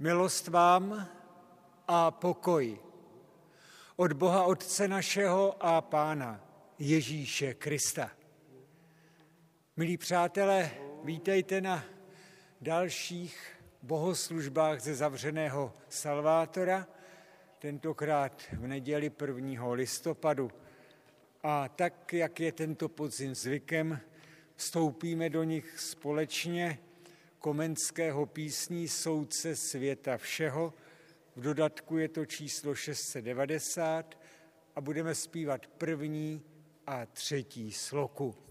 Milost vám a pokoj od Boha Otce našeho a Pána Ježíše Krista. Milí přátelé, vítejte na dalších bohoslužbách ze zavřeného Salvátora, tentokrát v neděli 1. listopadu. A tak, jak je tento podzim zvykem, vstoupíme do nich společně komenského písní Soudce světa všeho. V dodatku je to číslo 690 a budeme zpívat první a třetí sloku.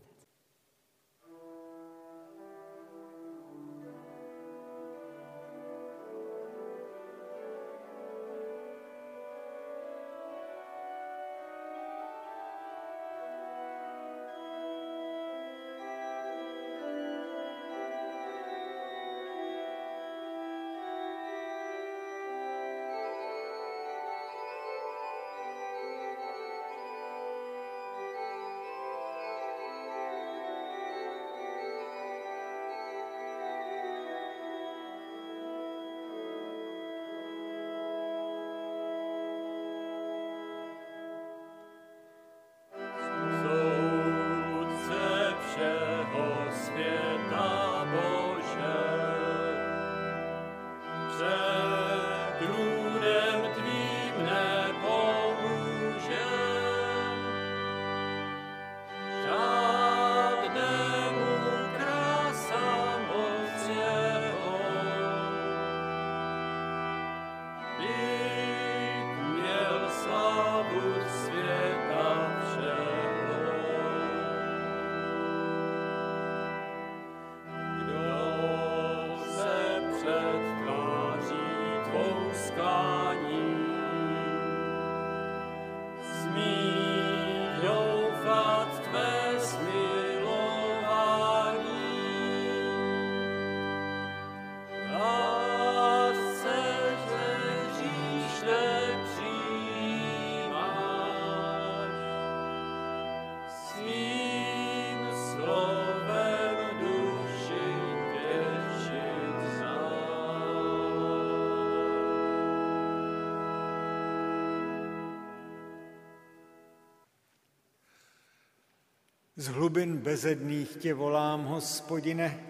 Z hlubin bezedných tě volám, hospodine,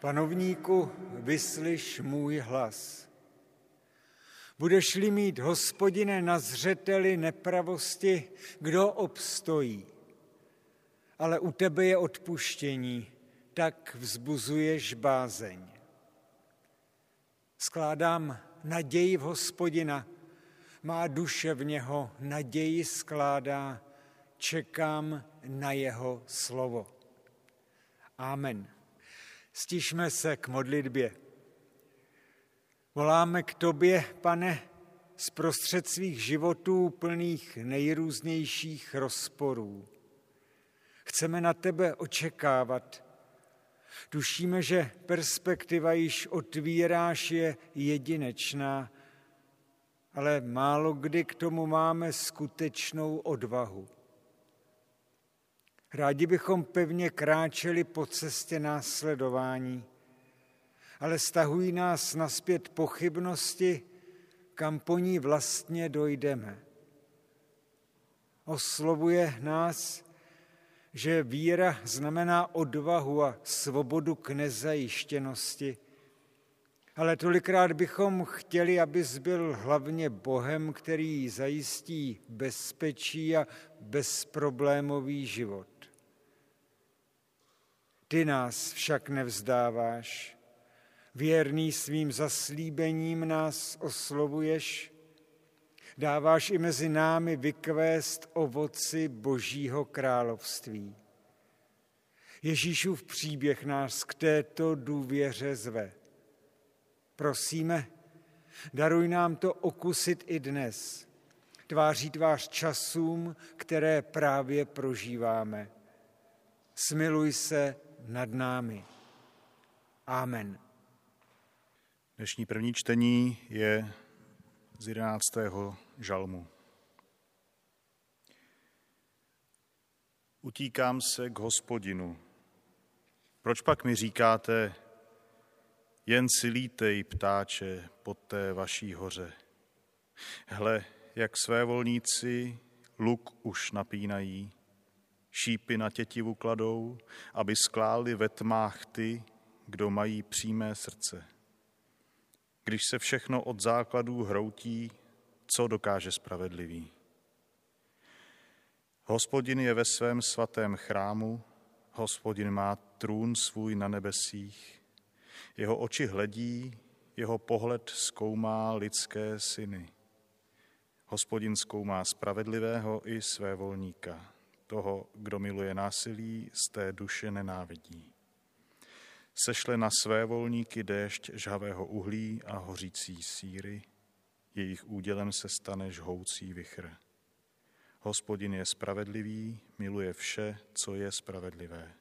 panovníku, vyslyš můj hlas. Budeš-li mít, hospodine, na zřeteli nepravosti, kdo obstojí? Ale u tebe je odpuštění, tak vzbuzuješ bázeň. Skládám naději v hospodina, má duše v něho naději skládá, čekám na jeho slovo. Amen. Stišme se k modlitbě. Voláme k tobě, pane, z prostřed svých životů plných nejrůznějších rozporů. Chceme na tebe očekávat. Tušíme, že perspektiva již otvíráš je jedinečná, ale málo kdy k tomu máme skutečnou odvahu. Rádi bychom pevně kráčeli po cestě následování, ale stahují nás naspět pochybnosti, kam po ní vlastně dojdeme. Oslovuje nás, že víra znamená odvahu a svobodu k nezajištěnosti, ale tolikrát bychom chtěli, abys byl hlavně Bohem, který zajistí bezpečí a bezproblémový život. Ty nás však nevzdáváš, věrný svým zaslíbením nás oslovuješ, dáváš i mezi námi vykvést ovoci Božího království. Ježíšův příběh nás k této důvěře zve. Prosíme, daruj nám to okusit i dnes, tváří tvář časům, které právě prožíváme. Smiluj se nad námi. Amen. Dnešní první čtení je z 11. žalmu. Utíkám se k hospodinu. Proč pak mi říkáte, jen si lítej, ptáče, pod té vaší hoře. Hle, jak své volníci luk už napínají, šípy na tětivu kladou, aby skláli ve tmách ty, kdo mají přímé srdce. Když se všechno od základů hroutí, co dokáže spravedlivý? Hospodin je ve svém svatém chrámu, hospodin má trůn svůj na nebesích, jeho oči hledí, jeho pohled zkoumá lidské syny. Hospodin zkoumá spravedlivého i své volníka. Toho, kdo miluje násilí, z té duše nenávidí. Sešle na své volníky déšť žhavého uhlí a hořící síry, jejich údělem se stane žhoucí vychr. Hospodin je spravedlivý, miluje vše, co je spravedlivé.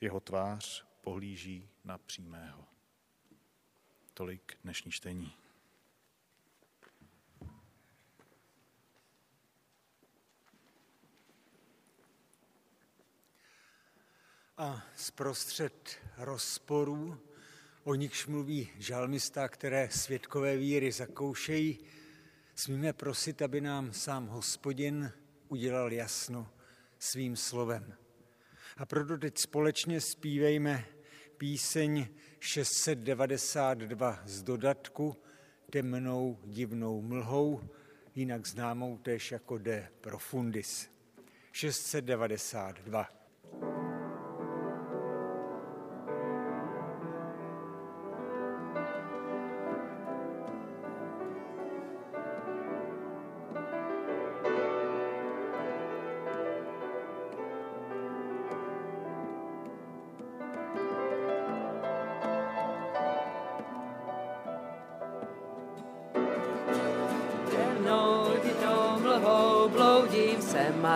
Jeho tvář pohlíží na přímého. Tolik dnešní čtení. A zprostřed rozporů, o nichž mluví žalmista, které světkové víry zakoušejí, smíme prosit, aby nám sám hospodin udělal jasno svým slovem. A proto teď společně zpívejme píseň 692 z dodatku temnou divnou mlhou, jinak známou též jako De Profundis. 692.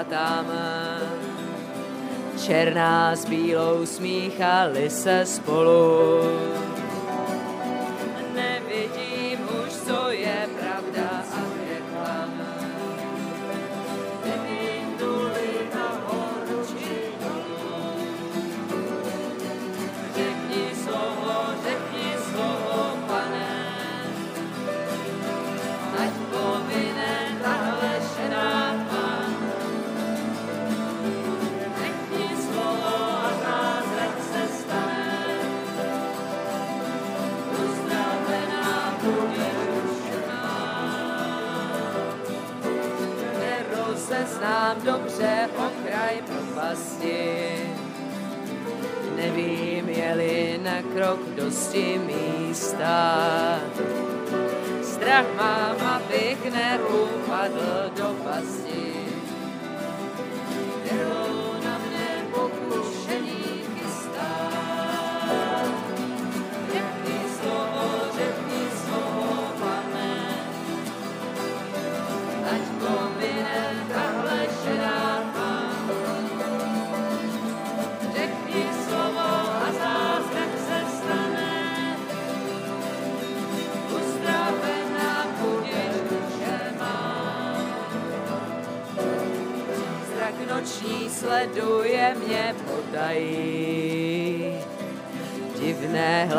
tam. Černá s bílou smíchali se spolu. Christ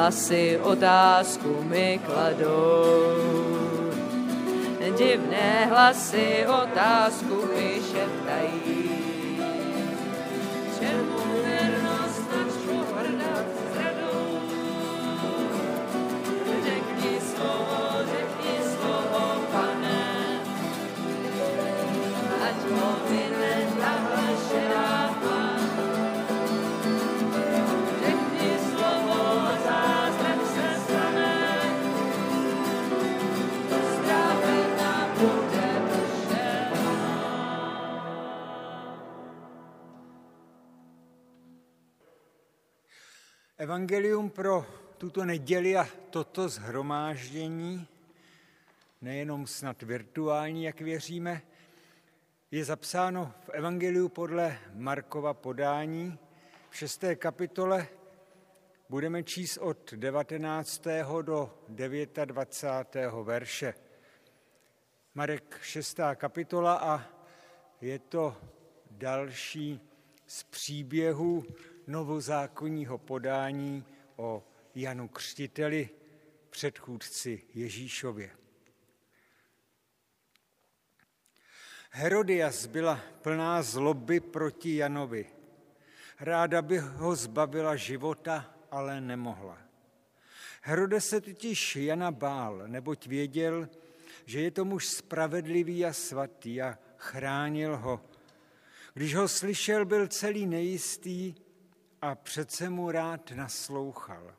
Hlasy otázku mi kladou. Divné hlasy otázku Evangelium pro tuto neděli a toto zhromáždění, nejenom snad virtuální, jak věříme, je zapsáno v Evangeliu podle Markova podání. V šesté kapitole budeme číst od 19. do 29. verše. Marek 6. kapitola a je to další z příběhů novozákonního podání o Janu Křtiteli, předchůdci Ježíšově. Herodias byla plná zloby proti Janovi. Ráda by ho zbavila života, ale nemohla. Herodes se totiž Jana bál, neboť věděl, že je to muž spravedlivý a svatý a chránil ho. Když ho slyšel, byl celý nejistý a přece mu rád naslouchal.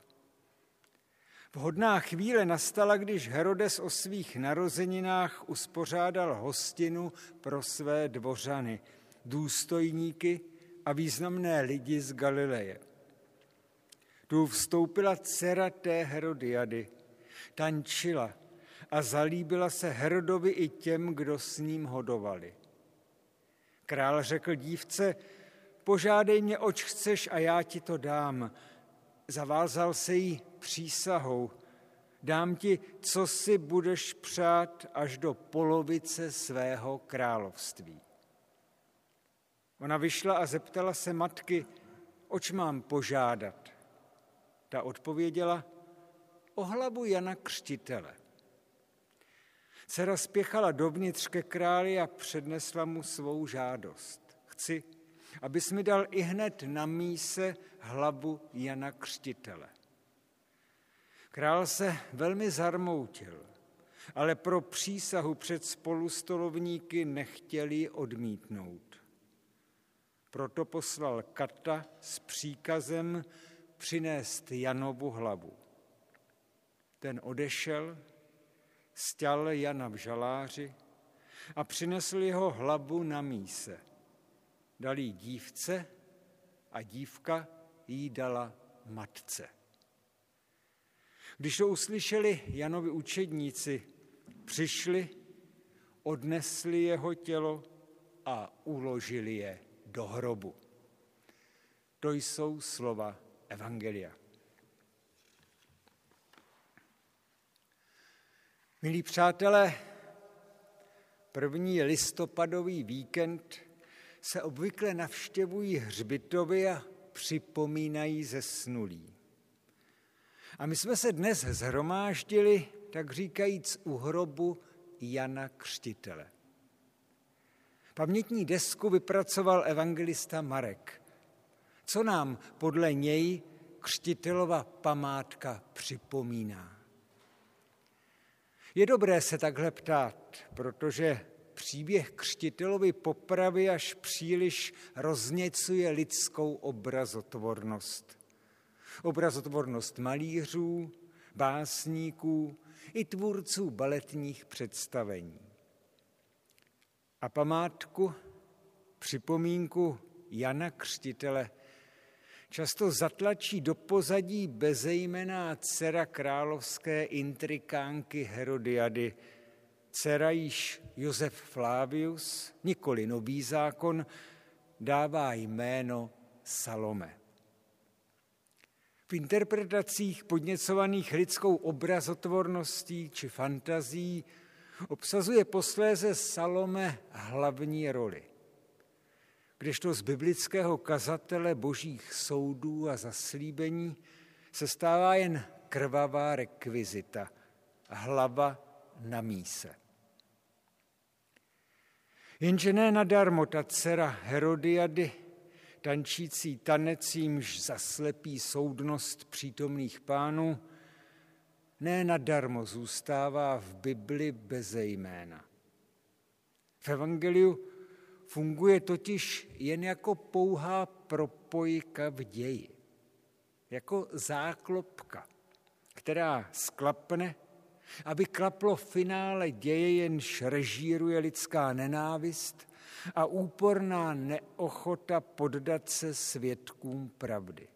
Vhodná chvíle nastala, když Herodes o svých narozeninách uspořádal hostinu pro své dvořany, důstojníky a významné lidi z Galileje. Tu vstoupila dcera té Herodiady, tančila a zalíbila se Herodovi i těm, kdo s ním hodovali. Král řekl dívce, požádej mě, oč chceš a já ti to dám. Zavázal se jí přísahou, dám ti, co si budeš přát až do polovice svého království. Ona vyšla a zeptala se matky, oč mám požádat. Ta odpověděla, o hlavu Jana Křtitele. Dcera spěchala dovnitř ke králi a přednesla mu svou žádost. Chci, abys mi dal i hned na míse hlavu Jana Křtitele. Král se velmi zarmoutil, ale pro přísahu před spolustolovníky nechtěli odmítnout. Proto poslal Kata s příkazem přinést Janovu hlavu. Ten odešel, stěl Jana v žaláři a přinesl jeho hlavu na míse. Dal jí dívce a dívka jí dala matce. Když to uslyšeli Janovi učedníci, přišli, odnesli jeho tělo a uložili je do hrobu. To jsou slova Evangelia. Milí přátelé, první listopadový víkend se obvykle navštěvují hřbitovy a připomínají zesnulí. A my jsme se dnes zhromáždili, tak říkajíc, u hrobu Jana Křtitele. Pamětní desku vypracoval evangelista Marek. Co nám podle něj Křtitelova památka připomíná? Je dobré se takhle ptát, protože příběh křtitelovi popravy až příliš rozněcuje lidskou obrazotvornost obrazotvornost malířů, básníků i tvůrců baletních představení. A památku, připomínku Jana Křtitele často zatlačí do pozadí bezejmená dcera královské intrikánky Herodiady, dcera již Josef Flavius, nikoli nový zákon, dává jméno Salome. V interpretacích podněcovaných lidskou obrazotvorností či fantazí obsazuje posléze Salome hlavní roli. Kdežto z biblického kazatele božích soudů a zaslíbení se stává jen krvavá rekvizita, hlava na míse. Jenže ne nadarmo ta dcera Herodiady tančící tanec, jímž zaslepí soudnost přítomných pánů, ne nadarmo zůstává v Bibli beze jména. V Evangeliu funguje totiž jen jako pouhá propojka v ději, jako záklopka, která sklapne, aby klaplo finále děje, jenž režíruje lidská nenávist a úporná neochota poddat se svědkům pravdy.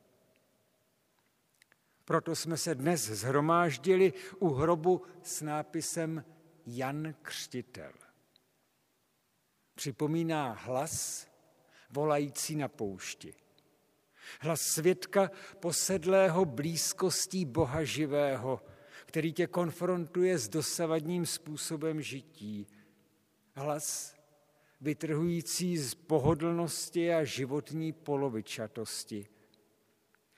Proto jsme se dnes zhromáždili u hrobu s nápisem Jan Křtitel. Připomíná hlas volající na poušti. Hlas svědka posedlého blízkostí Boha živého, který tě konfrontuje s dosavadním způsobem žití. Hlas vytrhující z pohodlnosti a životní polovičatosti.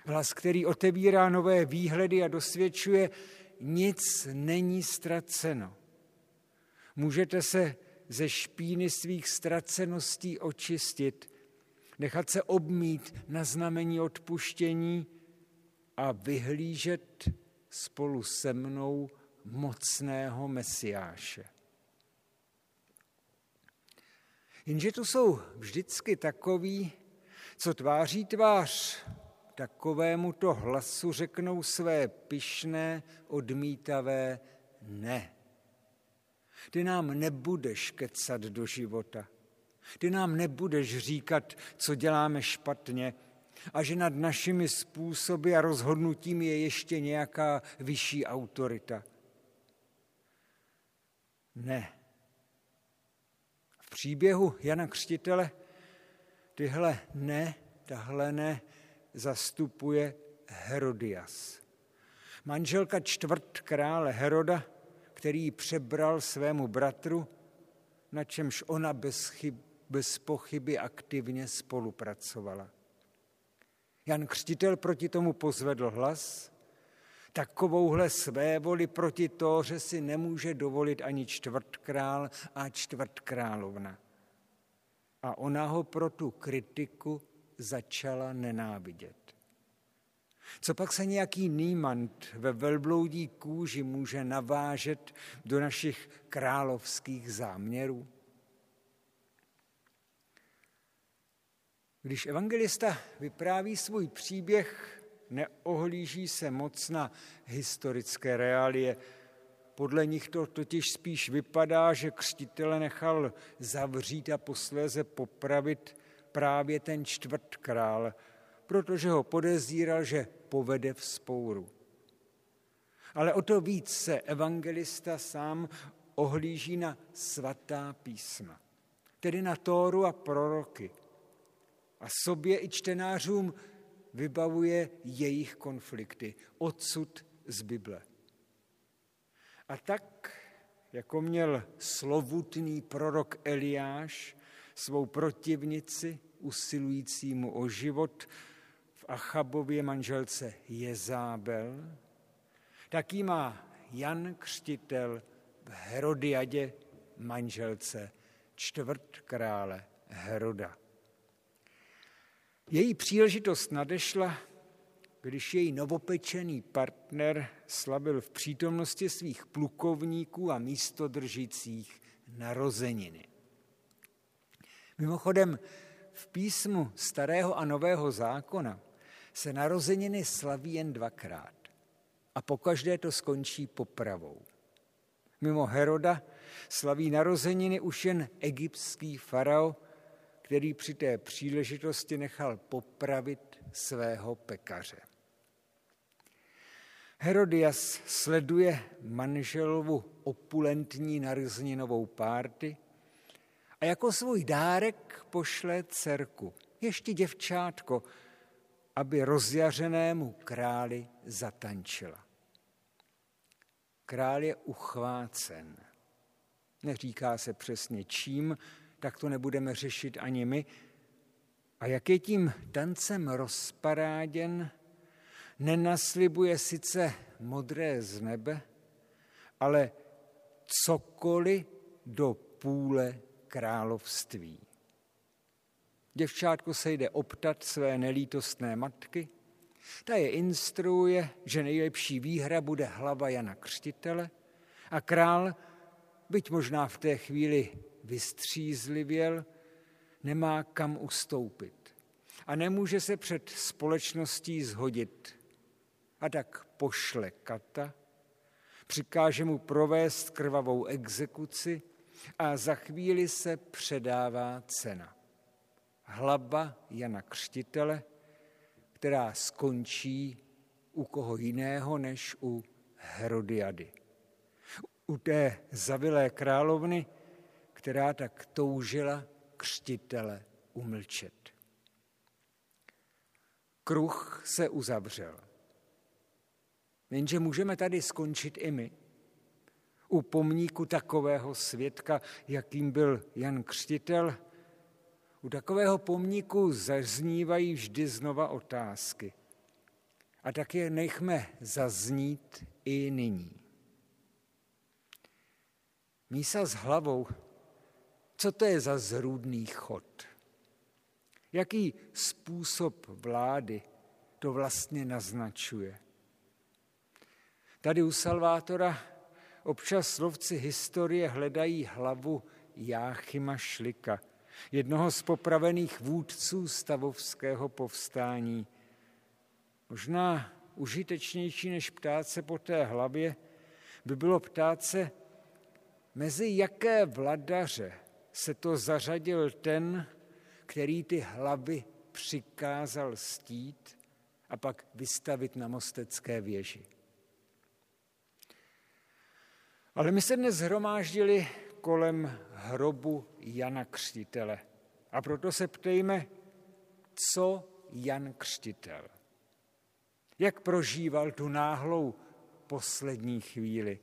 Hlas, který otevírá nové výhledy a dosvědčuje, nic není ztraceno. Můžete se ze špíny svých ztraceností očistit, nechat se obmít na znamení odpuštění a vyhlížet spolu se mnou mocného Mesiáše. Jenže tu jsou vždycky takoví, co tváří tvář takovému to hlasu řeknou své pyšné, odmítavé ne. Ty nám nebudeš kecat do života. Ty nám nebudeš říkat, co děláme špatně a že nad našimi způsoby a rozhodnutími je ještě nějaká vyšší autorita. Ne. V příběhu Jana Křtitele tyhle ne, tahle ne, zastupuje Herodias. Manželka čtvrt krále Heroda, který přebral svému bratru, na čemž ona bez, chyb, bez pochyby aktivně spolupracovala. Jan Křtitel proti tomu pozvedl hlas, takovouhle své voli proti že si nemůže dovolit ani čtvrt král a čtvrt královna. A ona ho pro tu kritiku začala nenávidět. Co pak se nějaký nýmant ve velbloudí kůži může navážet do našich královských záměrů? Když evangelista vypráví svůj příběh, neohlíží se moc na historické reálie. Podle nich to totiž spíš vypadá, že křtitele nechal zavřít a posléze popravit právě ten čtvrt král, protože ho podezíral, že povede v spouru. Ale o to víc se evangelista sám ohlíží na svatá písma, tedy na Tóru a proroky. A sobě i čtenářům vybavuje jejich konflikty, odsud z Bible. A tak, jako měl slovutný prorok Eliáš svou protivnici, usilujícímu o život v Achabově manželce Jezábel, taký má Jan Křtitel v Herodiadě manželce čtvrt krále Heroda. Její příležitost nadešla, když její novopečený partner slavil v přítomnosti svých plukovníků a místodržících narozeniny. Mimochodem, v písmu Starého a Nového zákona se narozeniny slaví jen dvakrát a pokaždé to skončí popravou. Mimo Heroda slaví narozeniny už jen egyptský farao, který při té příležitosti nechal popravit svého pekaře. Herodias sleduje manželovu opulentní narozeninovou párty a jako svůj dárek pošle dcerku, ještě děvčátko, aby rozjařenému králi zatančila. Král je uchvácen. Neříká se přesně čím, tak to nebudeme řešit ani my. A jak je tím tancem rozparáděn, nenaslibuje sice modré z nebe, ale cokoliv do půle království. Děvčátko se jde optat své nelítostné matky, ta je instruuje, že nejlepší výhra bude hlava Jana Křtitele a král, byť možná v té chvíli vystřízlivěl, nemá kam ustoupit a nemůže se před společností zhodit. A tak pošle kata, přikáže mu provést krvavou exekuci a za chvíli se předává cena. Hlava Jana Křtitele, která skončí u koho jiného než u Herodiady. U té zavilé královny, která tak toužila křtitele umlčet. Kruh se uzavřel. Jenže můžeme tady skončit i my. U pomníku takového svědka, jakým byl Jan Křtitel, u takového pomníku zaznívají vždy znova otázky. a tak je nechme zaznít i nyní. Mísa s hlavou, co to je za zrůdný chod? Jaký způsob vlády to vlastně naznačuje? Tady u Salvátora občas slovci historie hledají hlavu Jáchyma Šlika, jednoho z popravených vůdců stavovského povstání. Možná užitečnější než ptát se po té hlavě by bylo ptát se, mezi jaké vladaře se to zařadil ten, který ty hlavy přikázal stít a pak vystavit na mostecké věži. Ale my se dnes zhromáždili kolem hrobu Jana Křtitele. A proto se ptejme, co Jan Křtitel? Jak prožíval tu náhlou poslední chvíli?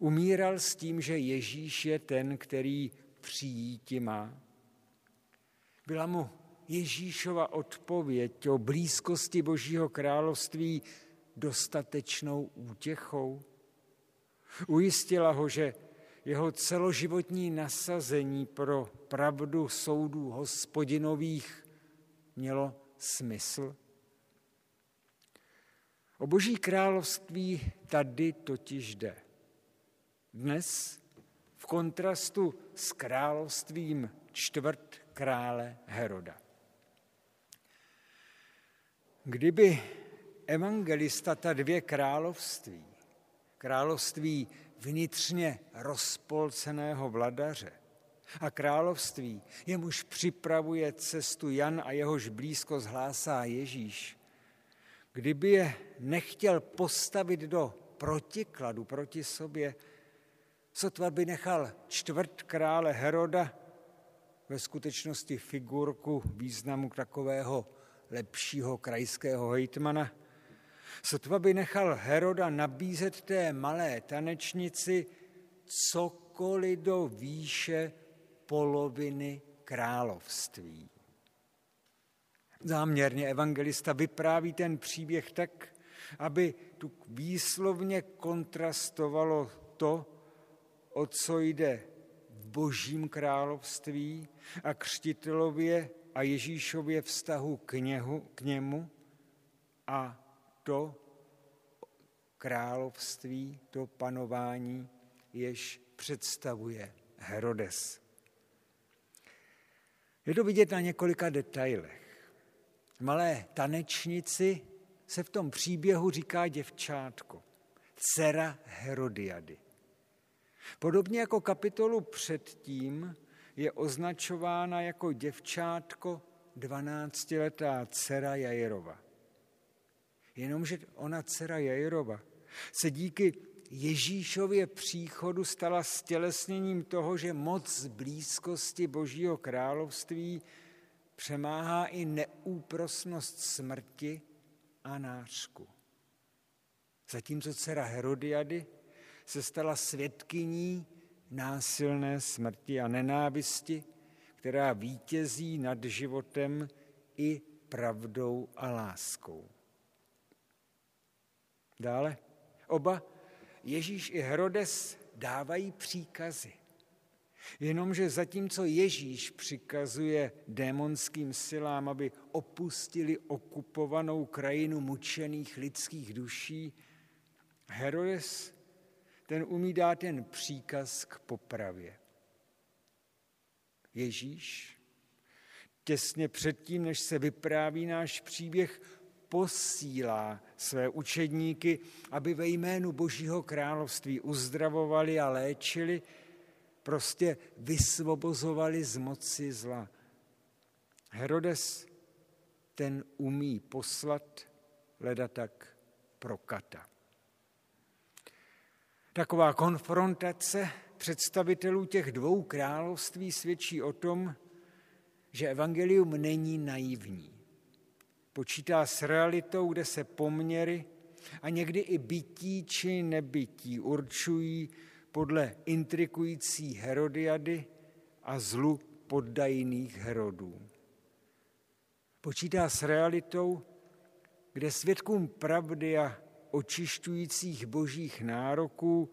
Umíral s tím, že Ježíš je ten, který přijíti má. Byla mu Ježíšova odpověď o blízkosti Božího království dostatečnou útěchou. Ujistila ho, že jeho celoživotní nasazení pro pravdu soudů hospodinových mělo smysl. O Boží království tady totiž jde. Dnes v kontrastu s královstvím čtvrt krále Heroda. Kdyby evangelista ta dvě království, království vnitřně rozpolceného vladaře a království, jemuž připravuje cestu Jan a jehož blízko zhlásá Ježíš, kdyby je nechtěl postavit do protikladu proti sobě, Sotva by nechal čtvrt krále Heroda, ve skutečnosti figurku významu takového lepšího krajského hejtmana, sotva by nechal Heroda nabízet té malé tanečnici cokoliv do výše poloviny království. Záměrně evangelista vypráví ten příběh tak, aby tu výslovně kontrastovalo to, o co jde v božím království a křtitelově a Ježíšově vztahu k, něhu, k němu a to království, to panování, jež představuje Herodes. Je to vidět na několika detailech. Malé tanečnici se v tom příběhu říká děvčátko, dcera Herodiady. Podobně jako kapitolu předtím je označována jako děvčátko 12-letá dcera Jairova. Jenomže ona dcera Jairova se díky Ježíšově příchodu stala stělesněním toho, že moc blízkosti Božího království přemáhá i neúprosnost smrti a nářku. Zatímco dcera Herodiady se stala svědkyní násilné smrti a nenávisti, která vítězí nad životem i pravdou a láskou. Dále oba Ježíš i Herodes dávají příkazy. Jenomže zatímco Ježíš přikazuje démonským silám, aby opustili okupovanou krajinu mučených lidských duší, Herodes ten umí dát ten příkaz k popravě. Ježíš těsně předtím, než se vypráví náš příběh, posílá své učedníky, aby ve jménu Božího království uzdravovali a léčili, prostě vysvobozovali z moci zla. Herodes ten umí poslat, leda tak prokata. Taková konfrontace představitelů těch dvou království svědčí o tom, že evangelium není naivní. Počítá s realitou, kde se poměry a někdy i bytí či nebytí určují podle intrikující Herodiady a zlu poddajných Herodů. Počítá s realitou, kde svědkům pravdy a očišťujících božích nároků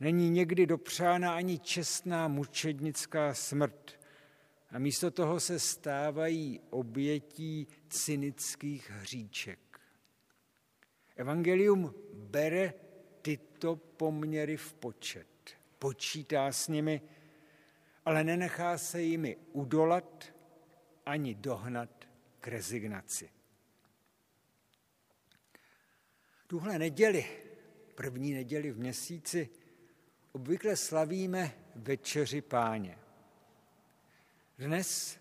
není někdy dopřána ani čestná mučednická smrt a místo toho se stávají obětí cynických hříček. Evangelium bere tyto poměry v počet, počítá s nimi, ale nenechá se jimi udolat ani dohnat k rezignaci. Tuhle neděli, první neděli v měsíci, obvykle slavíme večeři páně. Dnes,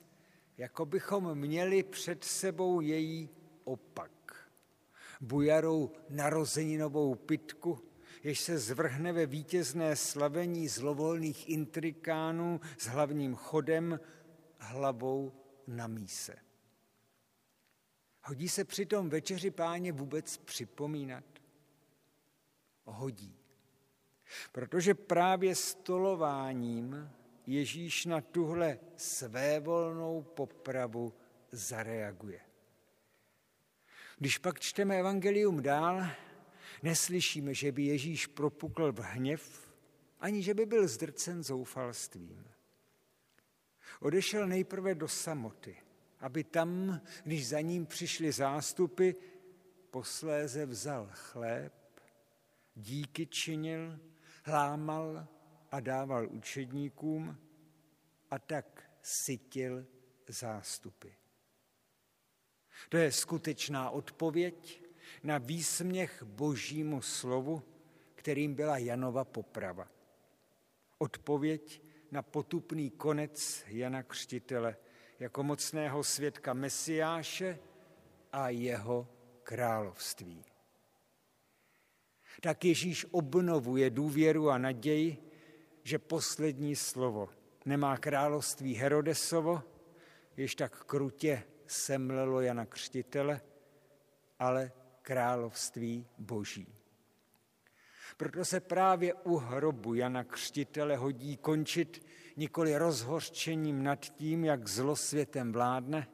jako bychom měli před sebou její opak. Bujarou narozeninovou pitku, jež se zvrhne ve vítězné slavení zlovolných intrikánů s hlavním chodem hlavou na míse. Hodí se přitom večeři páně vůbec připomínat? Hodí. Protože právě stolováním Ježíš na tuhle svévolnou popravu zareaguje. Když pak čteme evangelium dál, neslyšíme, že by Ježíš propukl v hněv, ani že by byl zdrcen zoufalstvím. Odešel nejprve do samoty, aby tam, když za ním přišly zástupy, posléze vzal chléb, díky činil, hlámal a dával učedníkům a tak sytil zástupy. To je skutečná odpověď na výsměch božímu slovu, kterým byla Janova poprava. Odpověď na potupný konec Jana Křtitele jako mocného svědka Mesiáše a jeho království. Tak Ježíš obnovuje důvěru a naději, že poslední slovo nemá království Herodesovo, jež tak krutě semlelo Jana Křtitele, ale království Boží. Proto se právě u hrobu Jana Křtitele hodí končit nikoli rozhořčením nad tím, jak zlo světem vládne,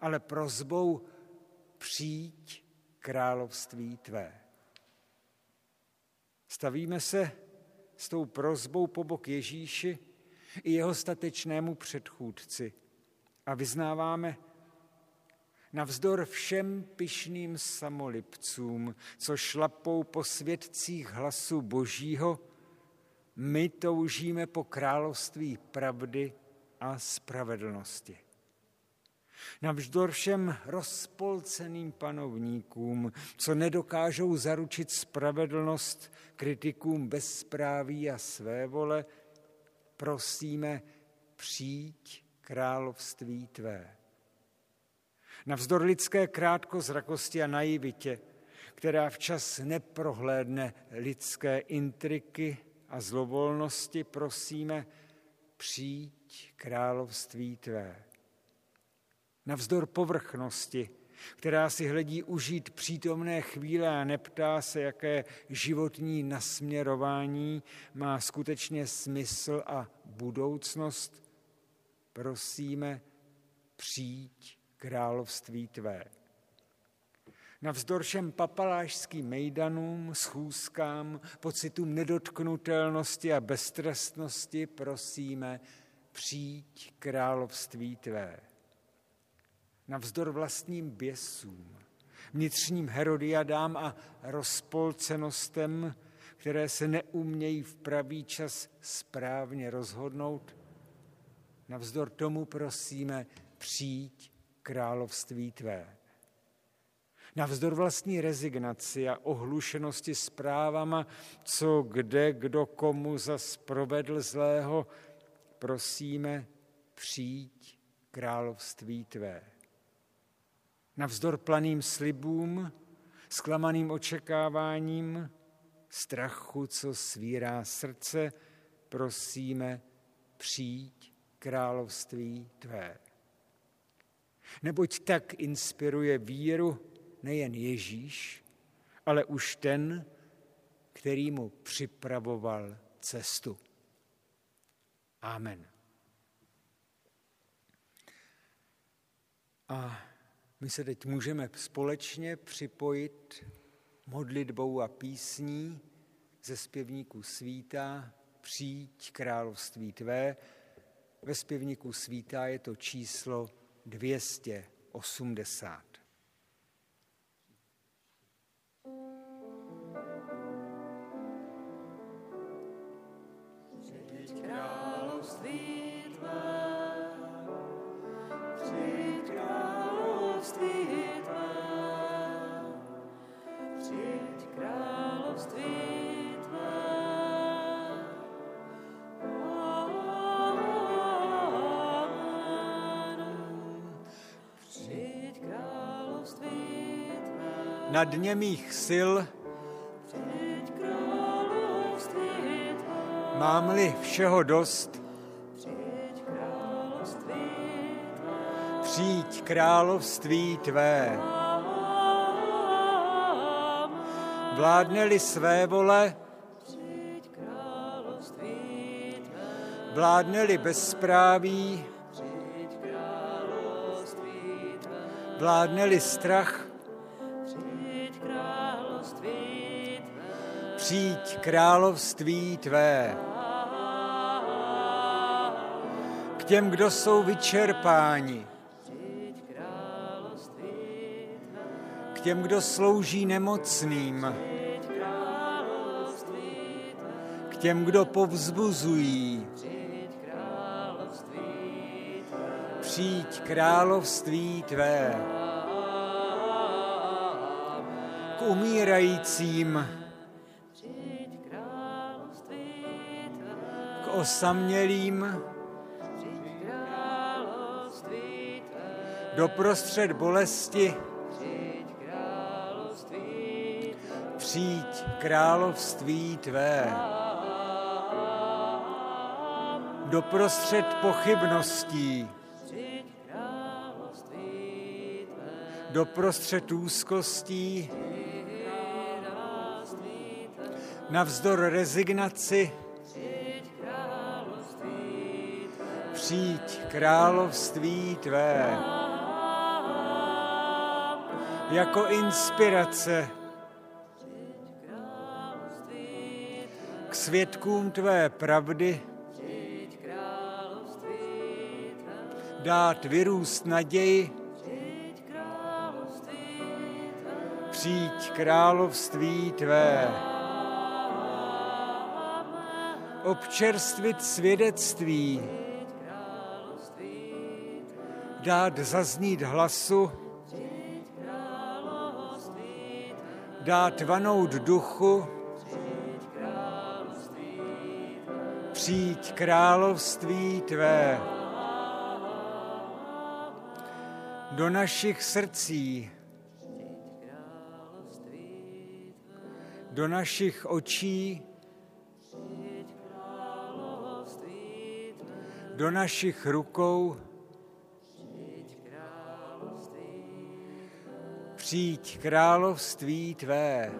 ale prozbou přijď království tvé. Stavíme se s tou prozbou po bok Ježíši i jeho statečnému předchůdci a vyznáváme, Navzdor všem pyšným samolipcům, co šlapou po svědcích hlasu Božího, my toužíme po království pravdy a spravedlnosti. Navždor všem rozpolceným panovníkům, co nedokážou zaručit spravedlnost kritikům bezpráví a své vole, prosíme, přijď království tvé. Navzdor lidské krátkozrakosti a naivitě, která včas neprohlédne lidské intriky a zlovolnosti, prosíme, přijď království tvé. Navzdor povrchnosti, která si hledí užít přítomné chvíle a neptá se, jaké životní nasměrování má skutečně smysl a budoucnost, prosíme, přijď království tvé. Navzdor všem papalášským mejdanům, schůzkám, pocitům nedotknutelnosti a beztrestnosti prosíme, přijď království tvé. Navzdor vlastním běsům, vnitřním herodiadám a rozpolcenostem, které se neumějí v pravý čas správně rozhodnout, navzdor tomu prosíme, přijď království tvé. Navzdor vlastní rezignaci a ohlušenosti zprávama, co kde kdo komu zas provedl zlého, prosíme, přijď království tvé. Navzdor planým slibům, zklamaným očekáváním, strachu, co svírá srdce, prosíme, přijď království tvé. Neboť tak inspiruje víru nejen Ježíš, ale už ten, který mu připravoval cestu. Amen. A My se teď můžeme společně připojit modlitbou a písní ze zpěvníků svíta Přijď království tvé. Ve zpěvníku svítá je to číslo 280. na dně mých sil, mám-li všeho dost, přijď království tvé. Vládne-li své vole, vládne-li bezpráví, vládne-li strach, přijď království tvé. K těm, kdo jsou vyčerpáni, těm, kdo slouží nemocným, k těm, kdo povzbuzují, přijď království tvé. K umírajícím, osamělým, doprostřed bolesti, přijď království tvé. Doprostřed pochybností, doprostřed úzkostí, navzdor rezignaci, přijď království tvé. Jako inspirace svědkům tvé pravdy. Dát vyrůst naději, přijď království tvé. Občerstvit svědectví, dát zaznít hlasu, dát vanout duchu, přijď království tvé. Do našich srdcí, do našich očí, do našich rukou, přijď království tvé.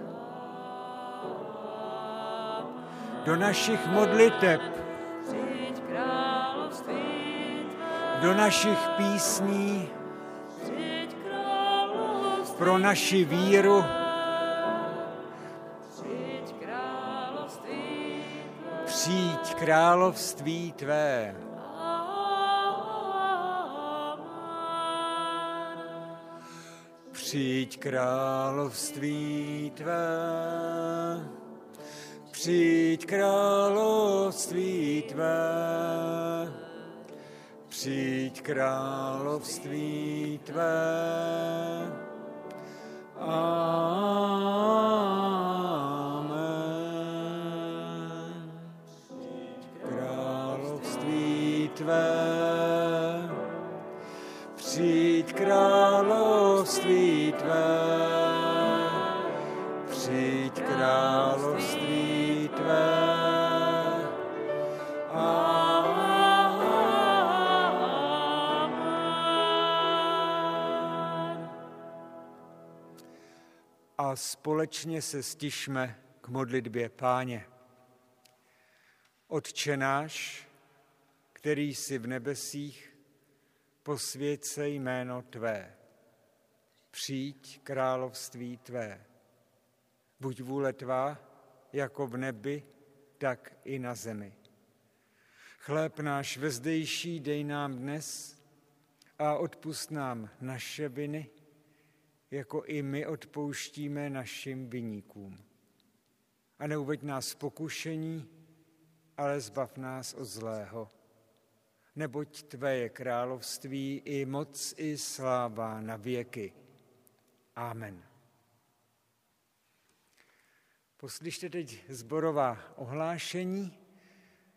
Do našich modliteb, do našich písní, pro naši víru, přijď království tvé. Přijď království tvé, přijď království tvé, přijď království tvé. Amen. Království tvé, přijď království tvé, Společně se stišme k modlitbě Páně. Otče náš, který jsi v nebesích, posvěd se jméno Tvé. přijď království tvé. Buď vůle tvá, jako v nebi, tak i na zemi. Chléb náš vezdejší dej nám dnes a odpust nám naše viny, jako i my odpouštíme našim viníkům. A neuveď nás pokušení, ale zbav nás od zlého. Neboť Tvé je království i moc i sláva na věky. Amen. Poslyšte teď zborová ohlášení.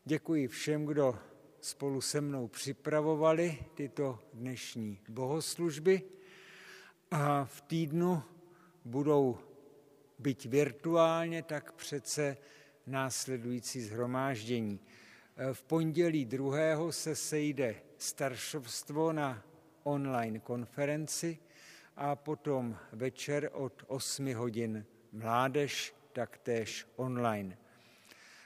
Děkuji všem, kdo spolu se mnou připravovali tyto dnešní bohoslužby a v týdnu budou byť virtuálně, tak přece následující zhromáždění. V pondělí druhého se sejde staršovstvo na online konferenci a potom večer od 8 hodin mládež, taktéž online.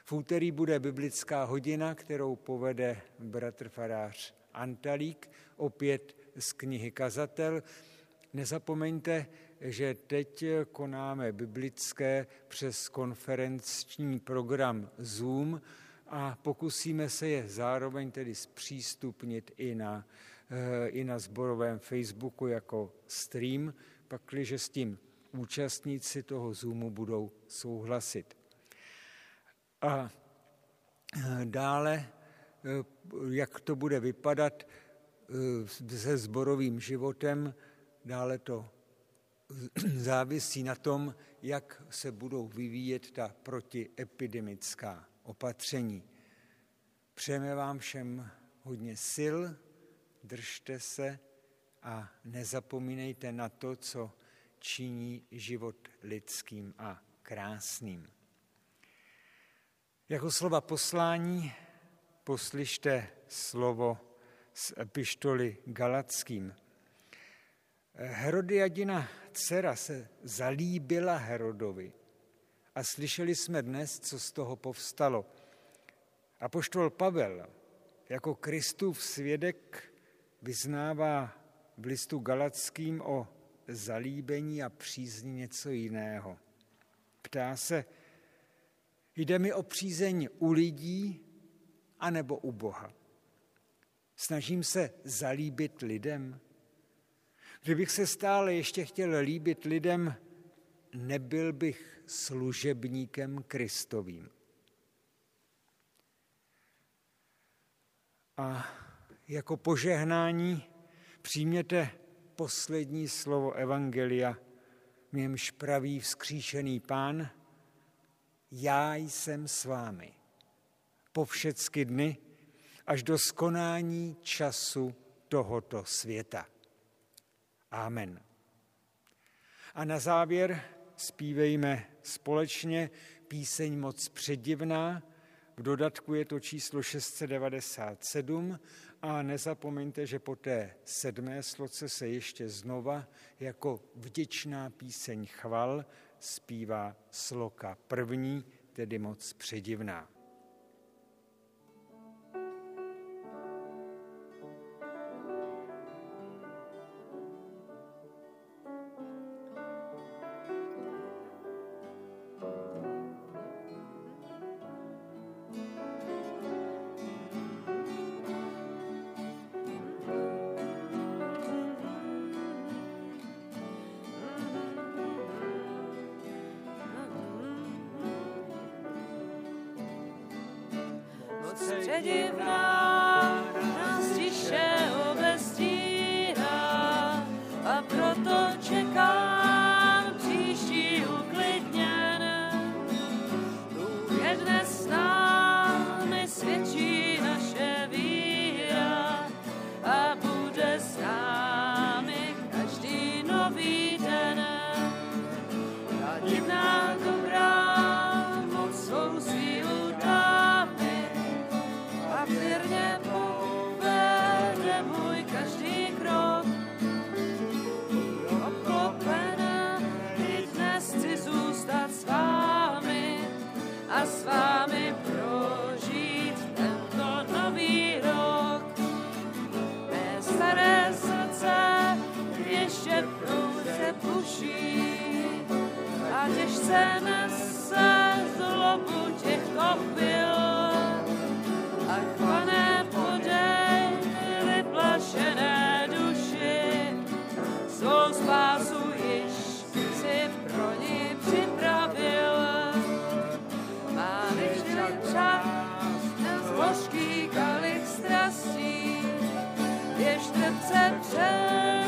V úterý bude biblická hodina, kterou povede bratr farář Antalík, opět z knihy Kazatel. Nezapomeňte, že teď konáme biblické přes konferenční program Zoom a pokusíme se je zároveň tedy zpřístupnit i na, eh, i na zborovém Facebooku jako stream, pakliže s tím účastníci toho Zoomu budou souhlasit. A eh, dále, eh, jak to bude vypadat se zborovým životem, dále to závisí na tom, jak se budou vyvíjet ta protiepidemická opatření. Přejeme vám všem hodně sil, držte se a nezapomínejte na to, co činí život lidským a krásným. Jako slova poslání poslyšte slovo z epištoly Galackým. Herodiadina dcera se zalíbila Herodovi a slyšeli jsme dnes, co z toho povstalo. A poštol Pavel jako Kristův svědek vyznává v listu Galackým o zalíbení a přízni něco jiného. Ptá se, jde mi o přízeň u lidí anebo u Boha. Snažím se zalíbit lidem. Kdybych se stále ještě chtěl líbit lidem, nebyl bych služebníkem Kristovým. A jako požehnání přijměte poslední slovo Evangelia, v němž praví vzkříšený pán, já jsem s vámi po všechny dny až do skonání času tohoto světa. Amen. A na závěr zpívejme společně píseň moc předivná, v dodatku je to číslo 697 a nezapomeňte, že po té sedmé sloce se ještě znova jako vděčná píseň chval zpívá sloka první, tedy moc předivná. September.